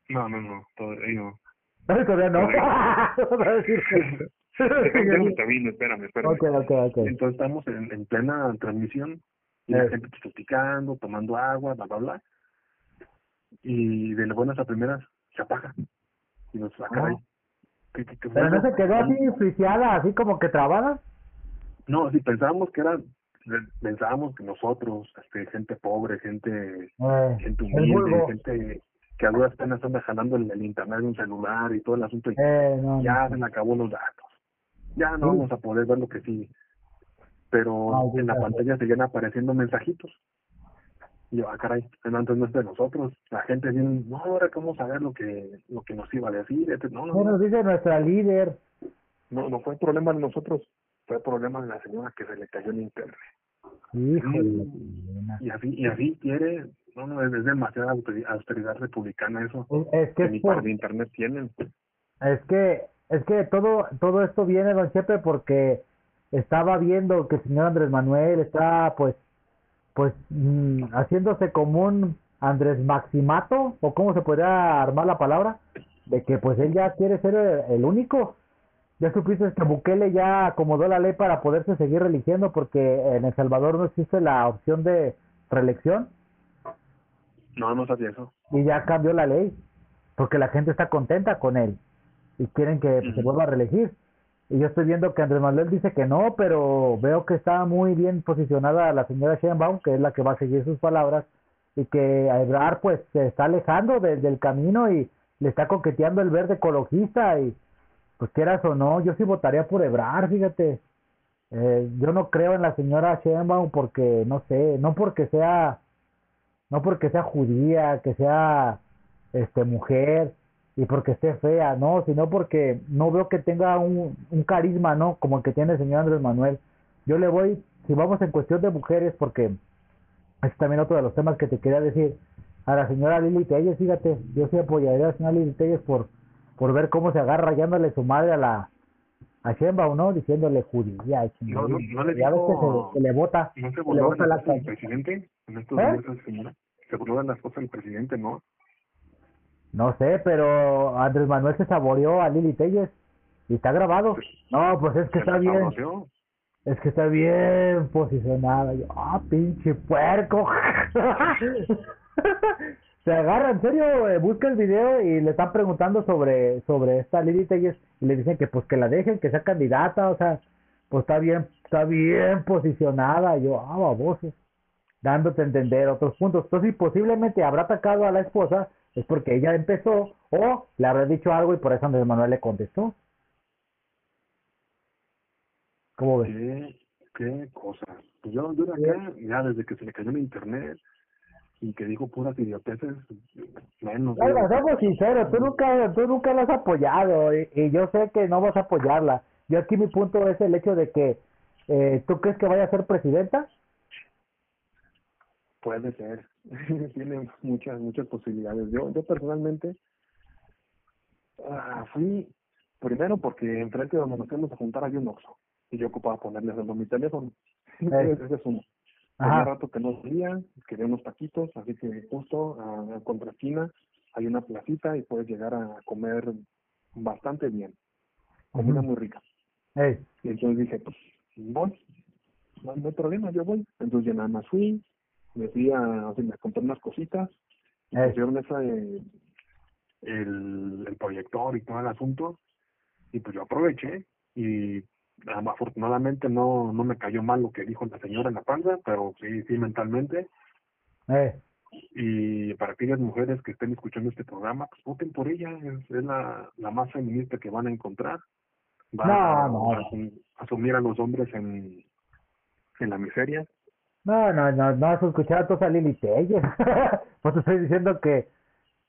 no, no, no, todavía (laughs) no. Todavía no. (laughs) Todavía decir que- (laughs) Déjame termino, espérame, espérame. ok, ok, ok. Entonces estamos en, en plena transmisión y la gente pues, platicando, tomando agua, bla, bla, bla. Y de las buenas a primeras se apaga. Y nos Ah. ¿Qué, qué, qué fue Pero no se quedó así friseada, así como que trabada. No, si pensábamos que era, pensábamos que nosotros, este, gente pobre, gente, Eh, gente humilde, gente que a duras penas anda jalando el, el internet de un celular y todo el asunto, y Eh, no, ya no. se le acabó los datos. Ya no Sí. vamos a poder ver lo que sigue. Pero Ay, en la gracias. pantalla seguían apareciendo mensajitos. Y yo, ah, caray, antes no es de nosotros. La gente viene, no, ahora cómo saber lo que lo que nos iba a decir. Este, No, no, ¿Qué no, nos dice nuestra líder? no, no fue problema de nosotros. Fue problema de la señora que se le cayó el internet. Chingada. Y así, y así quiere, no, no, es, es demasiada austeridad republicana eso. Es, es que ni por, de internet tienen. Es que, es que todo, todo esto viene, don Chepe, porque estaba viendo que el señor Andrés Manuel está, pues, pues, mm, haciéndose como un Andrés Maximato, o cómo se podría armar la palabra, de que pues él ya quiere ser el, el único. Ya supiste que Bukele ya acomodó la ley para poderse seguir eligiendo, porque en El Salvador no existe la opción de reelección, No, no sabía eso. y ya cambió la ley, porque la gente está contenta con él y quieren que pues, se vuelva a reelegir. Y yo estoy viendo que Andrés Manuel dice que no, pero veo que está muy bien posicionada la señora Sheinbaum, que es la que va a seguir sus palabras, y que Ebrard pues se está alejando de- del camino y le está coqueteando el verde ecologista y pues quieras o no, yo sí votaría por Ebrard, fíjate. Eh, yo no creo en la señora Sheinbaum porque, no sé, no porque sea no porque sea judía, que sea este mujer y porque esté fea, no, sino porque no veo que tenga un, un carisma, ¿no? Como el que tiene el señor Andrés Manuel. Yo le voy, si vamos en cuestión de mujeres, porque es también otro de los temas que te quería decir, a la señora Lili Telles, fíjate, yo sí apoyaría a la señora Lili Telles por, por ver cómo se agarra rayándole su madre a la a Sheinbaum, ¿no? Diciéndole judía, No, no, no le ya ves que dijo- se, se le bota, ¿No se se le burló de las la cosas del presidente? En estos ¿Eh? días señora. Se burló de las cosas del presidente, ¿no? No sé, pero Andrés Manuel se saboreó a Lili Telles y está grabado. No, pues es que está bien, es que está bien posicionada. Ah, pinche puerco. (laughs) se agarra, en serio, eh, busca el video y le están preguntando sobre sobre esta Lili y le dicen que pues que la dejen, que sea candidata, o sea, pues está bien, está bien posicionada. Yo, ah, baboso dándote a entender otros puntos. Entonces, si posiblemente habrá atacado a la esposa, es porque ella empezó o le habrá dicho algo y por eso Andrés Manuel le contestó. ¿Cómo ves? ¿Qué, qué cosa? Pues yo, yo de ya desde que se le cayó el internet y que dijo puras idioteces, menos. Digo, seamos sinceros, tú nunca, tú nunca la has apoyado y, y yo sé que no vas a apoyarla. Yo aquí mi punto es el hecho de que eh, tú crees que vaya a ser presidenta. Puede ser. (laughs) Tiene muchas, muchas posibilidades. Yo, yo personalmente ah, fui primero porque enfrente de donde nos íbamos a juntar había un Oxxo y yo ocupaba ponerle saldo a mi teléfono. (laughs) Eh. Ese es uno. Ajá. rato que no salía, quería unos taquitos, así que justo a, a contra esquina hay una placita y puedes llegar a comer bastante bien. comida Ujú. muy rica. Y entonces dije, pues voy, no, no hay problema, yo voy. Entonces nada más fui, me fui a, o sea, me compré unas cositas, y Ey. pusieron esa, eh, el, el proyector y todo el asunto, y pues yo aproveché, y ah, afortunadamente no, no me cayó mal lo que dijo la señora en la panza, pero sí, sí mentalmente, ey. y para aquellas mujeres que estén escuchando este programa, pues voten por ella, es, es la, la más feminista que van a encontrar. Va No, a, no. a asum- asumir a los hombres en, en la miseria. No, no, no, no has escuchado tú a Lili Telles. (laughs) pues te estoy diciendo que,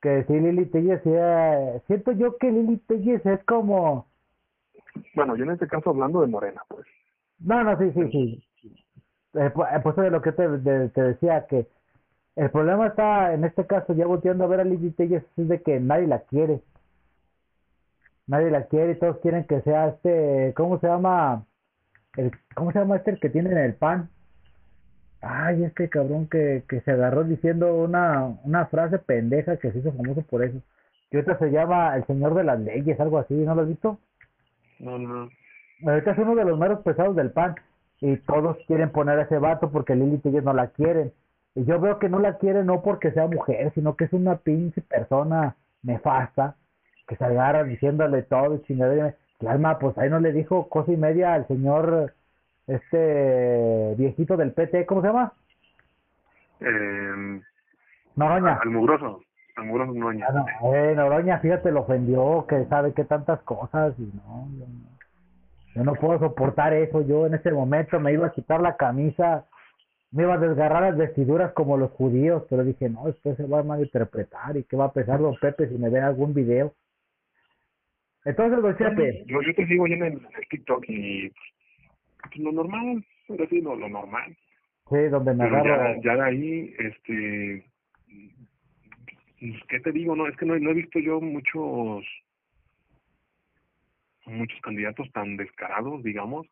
que sí, Lili Telles, sí, eh, siento yo que Lili Telles es como, Bueno, yo en este caso hablando de Morena, pues. no, no, sí, sí, sí. Eh, eh, pues de lo que te, te decía, que el problema está, en este caso, ya volteando a ver a Lili Telles, es de que nadie la quiere. Nadie la quiere y todos quieren que sea este, ¿cómo se llama? El, ¿cómo se llama este el que tiene en el pan? Ay, este cabrón que, que se agarró diciendo una, una frase pendeja que se hizo famoso por eso. Que ahorita se llama el señor de las leyes, algo así, ¿no lo has visto? No, no. Ahorita es uno de los meros pesados del pan y todos quieren poner a ese vato porque Lili Telles no la quieren. Y yo veo que no la quieren no porque sea mujer, sino que es una pinche persona nefasta que se agarra diciéndole todo y chingadera. Alma, pues ahí no le dijo cosa y media al señor, este viejito del PT, ¿cómo se llama? Eh, Noroña. al mugroso, Noña. Ah, no, eh, Noroña, fíjate, lo ofendió, que sabe que tantas cosas y no, yo no, yo no puedo soportar eso, yo en ese momento me iba a quitar la camisa, me iba a desgarrar las vestiduras como los judíos, pero dije, no, después se va a malinterpretar y qué va a pesar don Pepe si me ve algún video. Entonces, don Chepe, Yo, yo te sigo en el, en el TikTok y pues, lo normal, ahora sí, lo, lo normal. sí, donde me Pero agarro, ya, ya de ahí, este, ¿qué te digo? No, es que no, no he visto yo muchos, muchos candidatos tan descarados, digamos,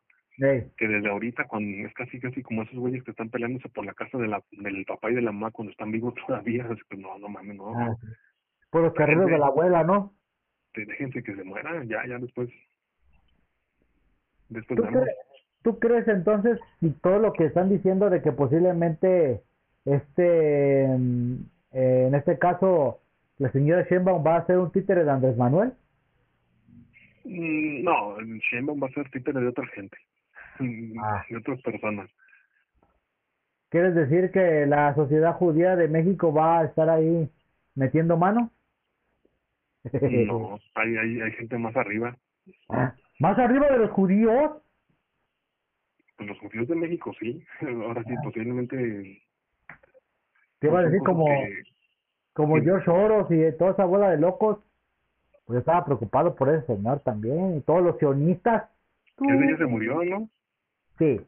que desde ahorita, cuando es casi casi como esos güeyes que están peleándose por la casa de la, del papá y de la mamá cuando están vivos (laughs) todavía, es que no, no mames, no, ah, sí. por los carreros de la abuela, ¿no? te- déjense que se mueran, ya, ya después, después ¿Tú, cre- tú crees entonces y todo lo que están diciendo de que posiblemente este eh, en este caso la señora Sheinbaum va a ser un títere de Andrés Manuel? Mm, No, Sheinbaum va a ser títere de otra gente, (laughs) Ah. de otras personas. ¿Quieres decir que la sociedad judía de México va a estar ahí metiendo mano? No, (laughs) hay, hay, hay gente más arriba. Ah, ¿Más arriba de los judíos? Pues los judíos de México sí. (laughs) Ahora sí, posiblemente. Te iba a son decir como, que- como sí. George Soros y toda esa bola de locos. Pues yo estaba preocupado por ese señor también y todos los sionistas. Ese ya se murió, ¿no? Sí.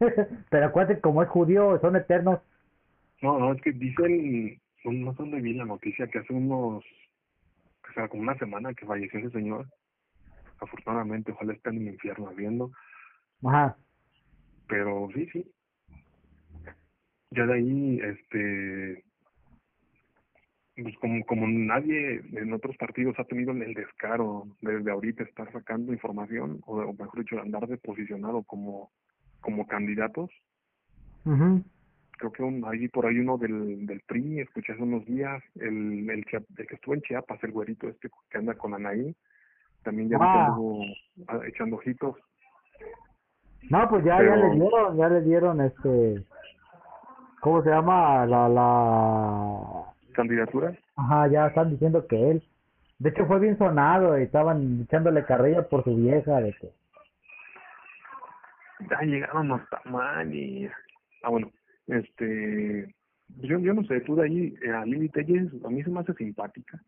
(laughs) Pero acuérdate, como es judío, son eternos. No, no, es que dicen. No, no sé dónde vi la noticia que hace unos. O sea, como una semana que falleció ese señor. Afortunadamente, ojalá esté en el infierno viendo. Ajá. Pero sí, sí. Ya de ahí, este. Pues como, como nadie en otros partidos ha tenido el descaro desde ahorita estar sacando información, o, o mejor dicho, andar de posicionado como, como candidatos, Ujú. creo que un, ahí por ahí uno del, del PRI, escuché hace unos días, el, el, el que estuvo en Chiapas, el güerito este que anda con Anaí, también ya Ah. ah, echando ojitos. No, pues ya, ya le dieron, ya le dieron este. ¿Cómo se llama? La, la. ¿Candidatura? Ajá, ya están diciendo que él. De hecho, fue bien sonado y estaban echándole carrilla por su vieja. De que, Ya llegaron los tamales. Ah, bueno, este. Yo, yo no sé, tú de ahí, eh, a Lili Telles, a mí se me hace simpática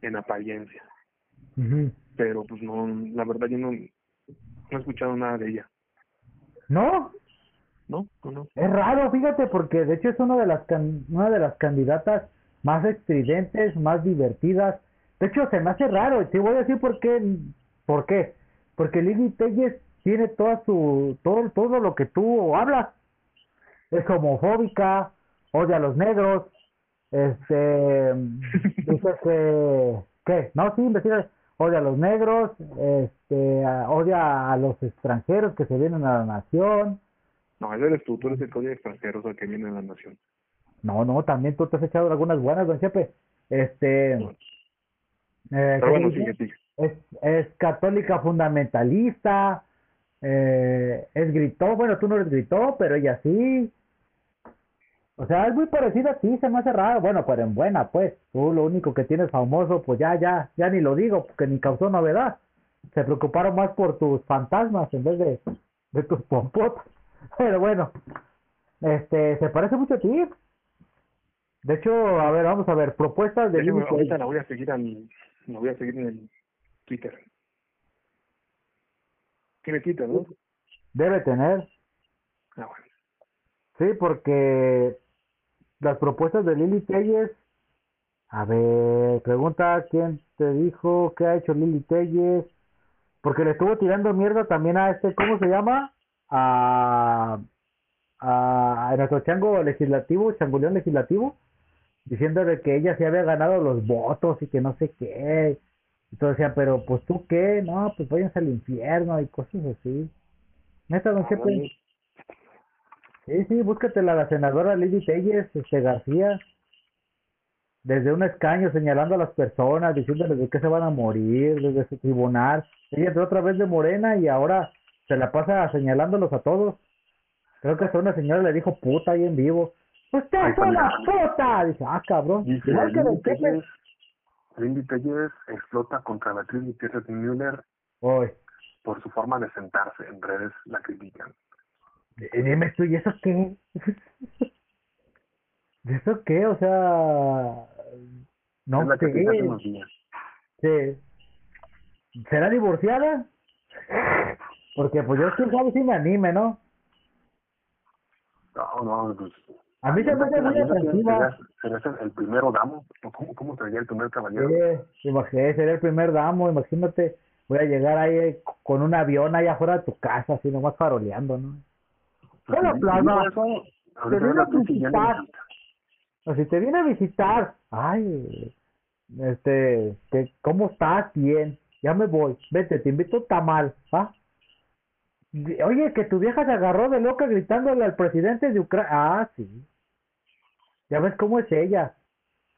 en apariencia, pero pues no, la verdad yo no, no he escuchado nada de ella. No, ¿No? No, es raro, fíjate, porque de hecho es una de las can- una de las candidatas más estridentes, más divertidas. De hecho, se me hace raro, y te voy a decir por qué. ¿Por qué? Porque Lili Telles tiene toda su todo todo lo que tú hablas. Es homofóbica, odia a los negros, este (laughs) dice que ¿qué? No, sí, investiga. odia a los negros, este, odia a los extranjeros que se vienen a la nación. No, ese eres tú, tú eres el que odia extranjeros al que viene a la nación. No, no, también tú te has echado algunas buenas, don Chepe. Este, eh, Pero ¿qué bueno, dice? sigue, sigue. es, es católica fundamentalista, eh, es gritó, bueno, tú no eres gritó, pero ella sí. O sea, es muy parecida a ti, se me hace raro. Bueno, pero en buena, pues. Tú lo único que tienes famoso, pues ya, ya, ya ni lo digo, porque ni causó novedad. Se preocuparon más por tus fantasmas en vez de, de tus pompotas. (laughs) Pero bueno, este, se parece mucho a ti. De hecho, a ver, vamos a ver, propuestas de ahorita Telles. la voy a seguir la voy a seguir en el Twitter. Tiene Twitter, ¿no? Debe tener. Ah, bueno. Sí, porque las propuestas de Lili Telles. A ver, pregunta quién te dijo qué ha hecho Lili Telles. Porque le estuvo tirando mierda también a este, ¿cómo se llama? A, a, a nuestro chango legislativo, changuleón legislativo, diciendo de que ella se había ganado los votos y que no sé qué. Entonces decía, pero pues tú qué, no, pues váyanse al infierno y cosas así. Neta, don Chepe. Ándale. Sí, sí, búscatela la senadora Lili Telles este, García. Desde un escaño señalando a las personas, diciéndoles de qué se van a morir, desde su tribunal. Ella entró otra vez de Morena y ahora se la pasa señalándolos a todos. Creo que hasta una señora le dijo puta ahí en vivo. ¡Usted es una puta! Dice, ah, cabrón. Dice Igual que Chepe. Telles, Lili Telles explota contra la actriz Victoria Müller Oy, por su forma de sentarse. En redes la critican. eh, dime tú, ¿y eso qué? (laughs) ¿Y eso qué? O sea, no es la que te dije hace sé. unos días. Sí. ¿Será divorciada? Porque pues yo quién sabe si me anime, ¿no? No, no, pues. A mí se me hace muy atractiva. Serías, serías el primero damo. ¿O ¿Cómo, cómo sería el primer caballero? Sí, imagínate, sería el primer damo, imagínate, voy a llegar ahí con un avión allá afuera de tu casa, así nomás faroleando, ¿no? Pues, Plaza. ahorita vine yo la a visitar. O si te viene a visitar, ay, este, ¿cómo estás? Bien, ya me voy, vete, te invito a tamal, ¿ah? Oye, que tu vieja se agarró de loca gritándole al presidente de Ucrania. Ah, sí. Ya ves cómo es ella,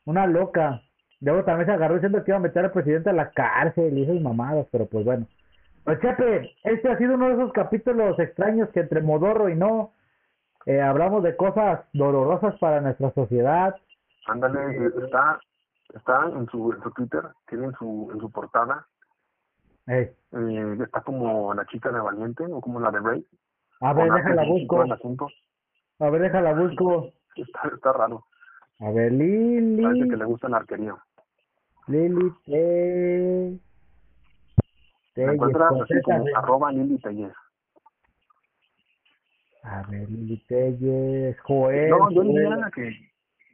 una loca. Luego también se agarró diciendo que iba a meter al presidente a la cárcel y esas mamadas, pero pues bueno. Pues Chepe, este ha sido uno de esos capítulos extraños que entre Modorro y no eh, hablamos de cosas dolorosas para nuestra sociedad. Ándale, está, está en su, en su Twitter, tiene en su, en su portada, Eh, eh, está como la chica de Valiente o como la de Rey. a ver, déjala busco. A ver, déjala busco. Está, está raro. A ver, Parece Lili, que le gusta la arquería. Lili, te... Se Telles, encuentra así como arroba Lili Tellez. A ver, Lili Telles, Joel. No, yo diría que,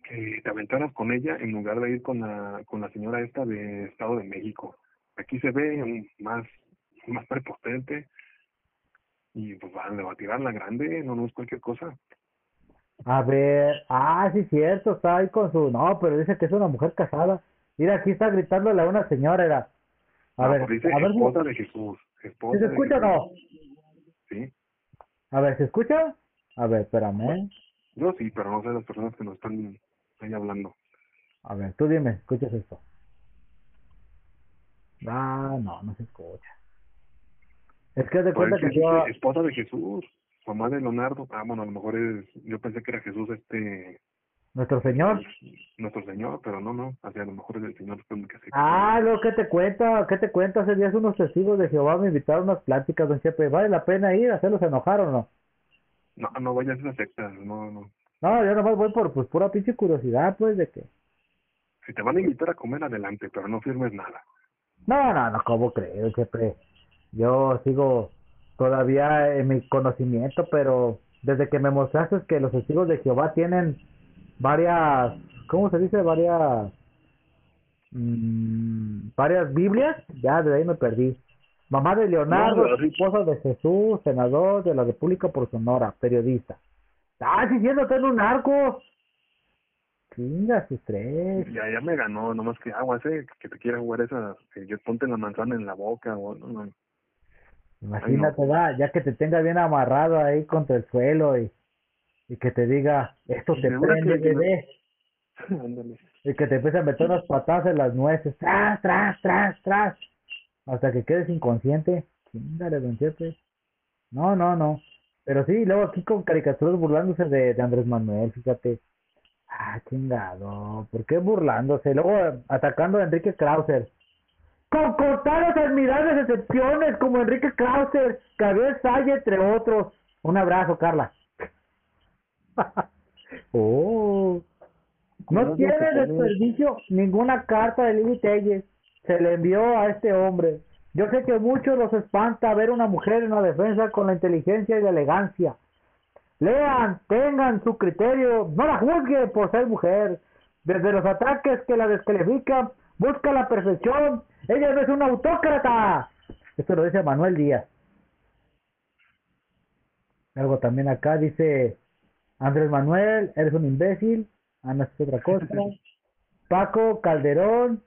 que te aventaras con ella en lugar de ir con la, con la señora esta de Estado de México. Aquí se ve más, más prepotente y pues va, le va a tirar la grande, no, no es cualquier cosa. A ver, ah, sí, cierto, está ahí con su. No, pero dice que es una mujer casada. Mira, aquí está gritándole a una señora, era. A No, ver, pues dice a ver, esposa de Jesús. Esposa ¿se escucha o no? Sí, A ver, ¿se escucha? A ver, espérame. yo sí, pero no sé las personas que nos están ahí hablando. A ver, tú dime, ¿escuchas esto? Ah, no, no se escucha. Es que de cuenta que yo. esposa de Jesús, mamá de Leonardo. Ah, bueno, a lo mejor es, yo pensé que era Jesús este, Nuestro Señor. nuestro Señor, pero no, no, o sea, a lo mejor es el Señor que que se Ah, lo que te cuenta, ¿qué te cuenta? Hace días unos testigos de Jehová me invitaron a unas pláticas, don Chepe. ¿Vale la pena ir? ¿Hacerlos enojar o no? No, no vayas a esa secta, no, no. No, yo nomás voy por pues pura pinche curiosidad, pues, de que... Si te van a invitar a comer, adelante, pero no firmes nada. No, no, no, ¿cómo creo, Chepe? Yo sigo todavía en mi conocimiento, pero desde que me mostraste que los testigos de Jehová tienen varias, ¿cómo se dice? Varias, mm, varias Biblias, ya de ahí me perdí. Mamá de Leonardo, No, esposa de Jesús, senador de la República por Sonora, periodista. Ah, sí, siendo en un narco. Chinga sus tres. Ya, ya me ganó, nomás que agua, sé que te quiera jugar esa, que yo ponte la manzana en la boca o no, no. Imagínate, va, ya que te tenga bien amarrado ahí contra el suelo y, y que te diga, esto te prende, que- bebé. (laughs) Ándale. Y que te empiece a meter unas patadas en las nueces, tras, tras, tras, tras, hasta que quedes inconsciente. Chingale, don Chepe. No, no, no. Pero sí, luego aquí con caricaturas burlándose de, de Andrés Manuel, fíjate. Ah, chingado. ¿Por qué burlándose? Luego atacando a Enrique Krauser. Con contadas admirables excepciones como Enrique Krauser, Gabriel Salle, entre otros. Un abrazo, Carla. (laughs) oh. No tiene desperdicio ninguna carta de Lili Telles. Se le envió a este hombre. Yo sé que muchos los espanta ver una mujer en la defensa con la inteligencia y la elegancia. Lean, tengan su criterio, no la juzgue por ser mujer. Desde los ataques que la descalifican, busca la perfección. Ella no es una autócrata. Esto lo dice Manuel Díaz. Algo también acá dice Andrés Manuel, eres un imbécil. Ana es otra cosa. (laughs) Paco Calderón,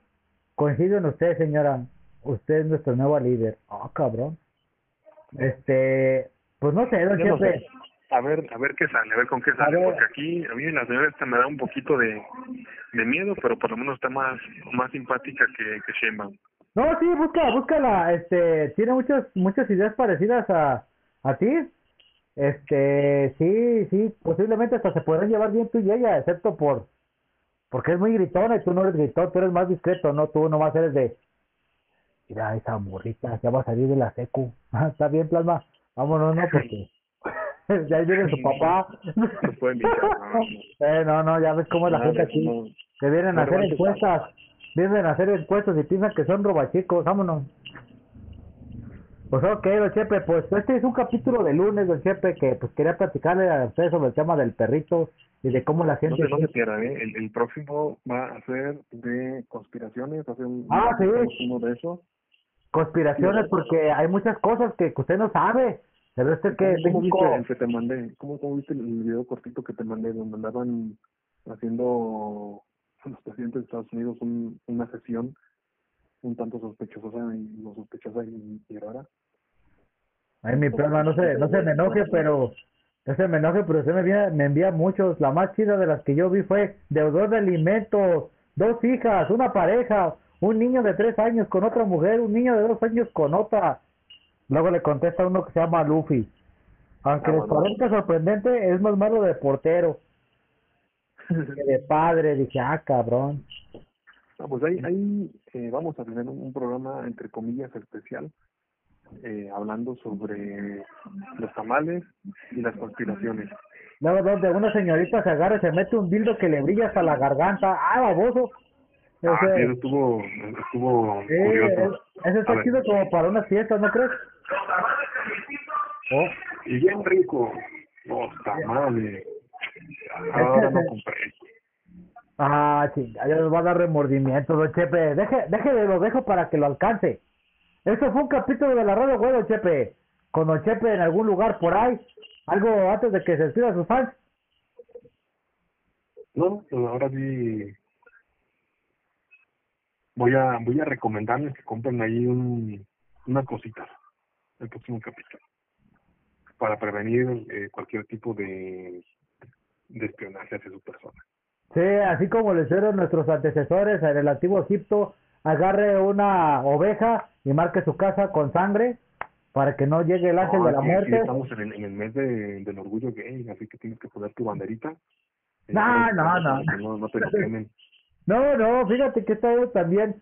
coincido en usted, señora. Usted es nuestro nuevo líder. Ah, cabrón. Este, pues no sé, don Yo no sé. A ver, a ver qué sale, a ver con qué sale, porque aquí a mí la señora esta me da un poquito de, de miedo, pero por lo menos está más más simpática que, que Sheinbaum. No, sí, busca, búscala. Este, tiene muchas, muchas ideas parecidas a, a ti. Este, sí, sí, posiblemente hasta se podrán llevar bien tú y ella, excepto por, porque es muy gritona y tú no eres gritón, tú eres más discreto, no, tú nomás eres de, mira esa morrita, ya va a salir de la secu. (laughs) Está bien, plasma, vámonos, no, porque (laughs) ya ahí viene su papá. (laughs) Eh, no, no, ya ves cómo es la gente aquí. no. Que vienen a hacer encuestas. Vienen a hacer encuestas y piensan que son robachicos. Vámonos. Pues ok, don Chepe, pues este es un capítulo de lunes, don Chepe, que pues quería platicarle a ustedes sobre el tema del perrito y de cómo la No gente... se, no se pierda, ¿eh? El, el próximo va a ser de conspiraciones, va a ser un, Ah, sí. uno de esos. Conspiraciones, porque hay muchas cosas que, que usted no sabe. Pero este que ¿Cómo viste el que te mandé? ¿Cómo, cómo viste el video cortito que te mandé donde andaban haciendo los presidentes de Estados Unidos un, una sesión un tanto sospechosa y no sospechosa y, y rara? Ay, mi plasma, no se, no se me enoje, (laughs) pero... No se me enoje, pero usted me envía, me envía muchos. La más chida de las que yo vi fue deudor de alimentos, dos hijas, una pareja, un niño de tres años con otra mujer, un niño de dos años con otra. Luego le contesta uno que se llama Luffy. Aunque Ah, les parezca sorprendente, es más malo de portero que de padre. Dije, ah, cabrón. No, pues ahí, ahí eh, vamos a tener un, un programa, entre comillas, especial, eh, hablando sobre los tamales y las conspiraciones. Luego donde una señorita se agarra y se mete un dildo que le brilla hasta la garganta. Ah, baboso. Ah, Ese- sí, eso estuvo, estuvo Sí, curioso. es- eso está chido como para unas fiestas, ¿no crees? Oh, Y bien rico. Los tamales. Ahora no (laughs) compré. ah, chinga, ya nos va a dar remordimiento, don Chepe. Deje, deje de lo dejo para que lo alcance. Esto fue un capítulo de la radio, güey, don Chepe. Con don Chepe en algún lugar por ahí. Algo antes de que se despidan sus fans. No, pues ahora sí voy a voy a recomendarles que compren ahí un, unas cositas el próximo capítulo para prevenir eh, cualquier tipo de, de espionaje hacia su persona. Sí, así como lo hicieron nuestros antecesores en el antiguo Egipto, agarre una oveja y marque su casa con sangre para que no llegue el ángel No, de la aquí muerte. estamos en el, en el mes de, del orgullo gay, así que tienes que poner tu banderita. Eh, No, no, para no. no, no te. (laughs) No, no, fíjate que está también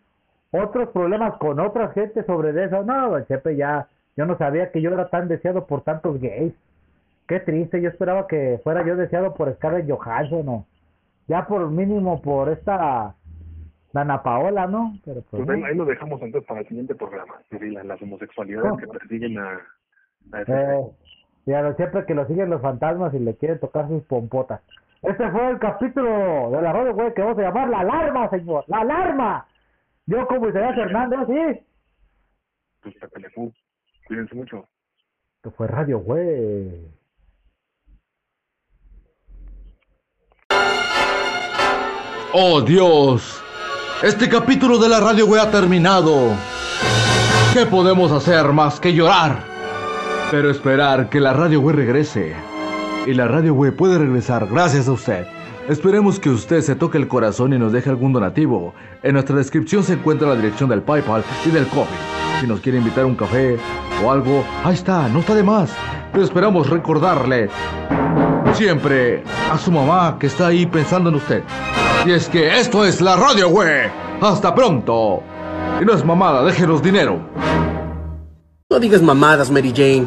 otros problemas con otras gente sobre eso. No, Chepe, ya, yo no sabía que yo era tan deseado por tantos gays. Qué triste, yo esperaba que fuera yo deseado por Scarlett Johansson, ¿no? Ya por mínimo por esta Dana Paola, ¿no? Pero pues, Pues ahí, lo dejamos entonces para el siguiente programa. Las, las homosexualidades que persiguen a, a ese Eh, y a lo siempre que lo siguen los fantasmas y le quieren tocar sus pompotas. Este fue el capítulo de la radio, güey, que vamos a llamar La Alarma, señor. ¡La Alarma! Yo como Isaías Hernández, sí. pues, Pepe. Cuídense mucho. Esto fue radio, güey. Oh Dios, este capítulo de la radio web ha terminado. ¿Qué podemos hacer más que llorar? Pero esperar que la radio web regrese. Y la radio web puede regresar gracias a usted. Esperemos que usted se toque el corazón y nos deje algún donativo. En nuestra descripción se encuentra la dirección del PayPal y del Coffee. Si nos quiere invitar un café o algo, ahí está, no está de más. Pero esperamos recordarle siempre a su mamá que está ahí pensando en usted. Y es que esto es la radio, güey. Hasta pronto. Y no es mamada, déjenos dinero. No digas mamadas, Mary Jane.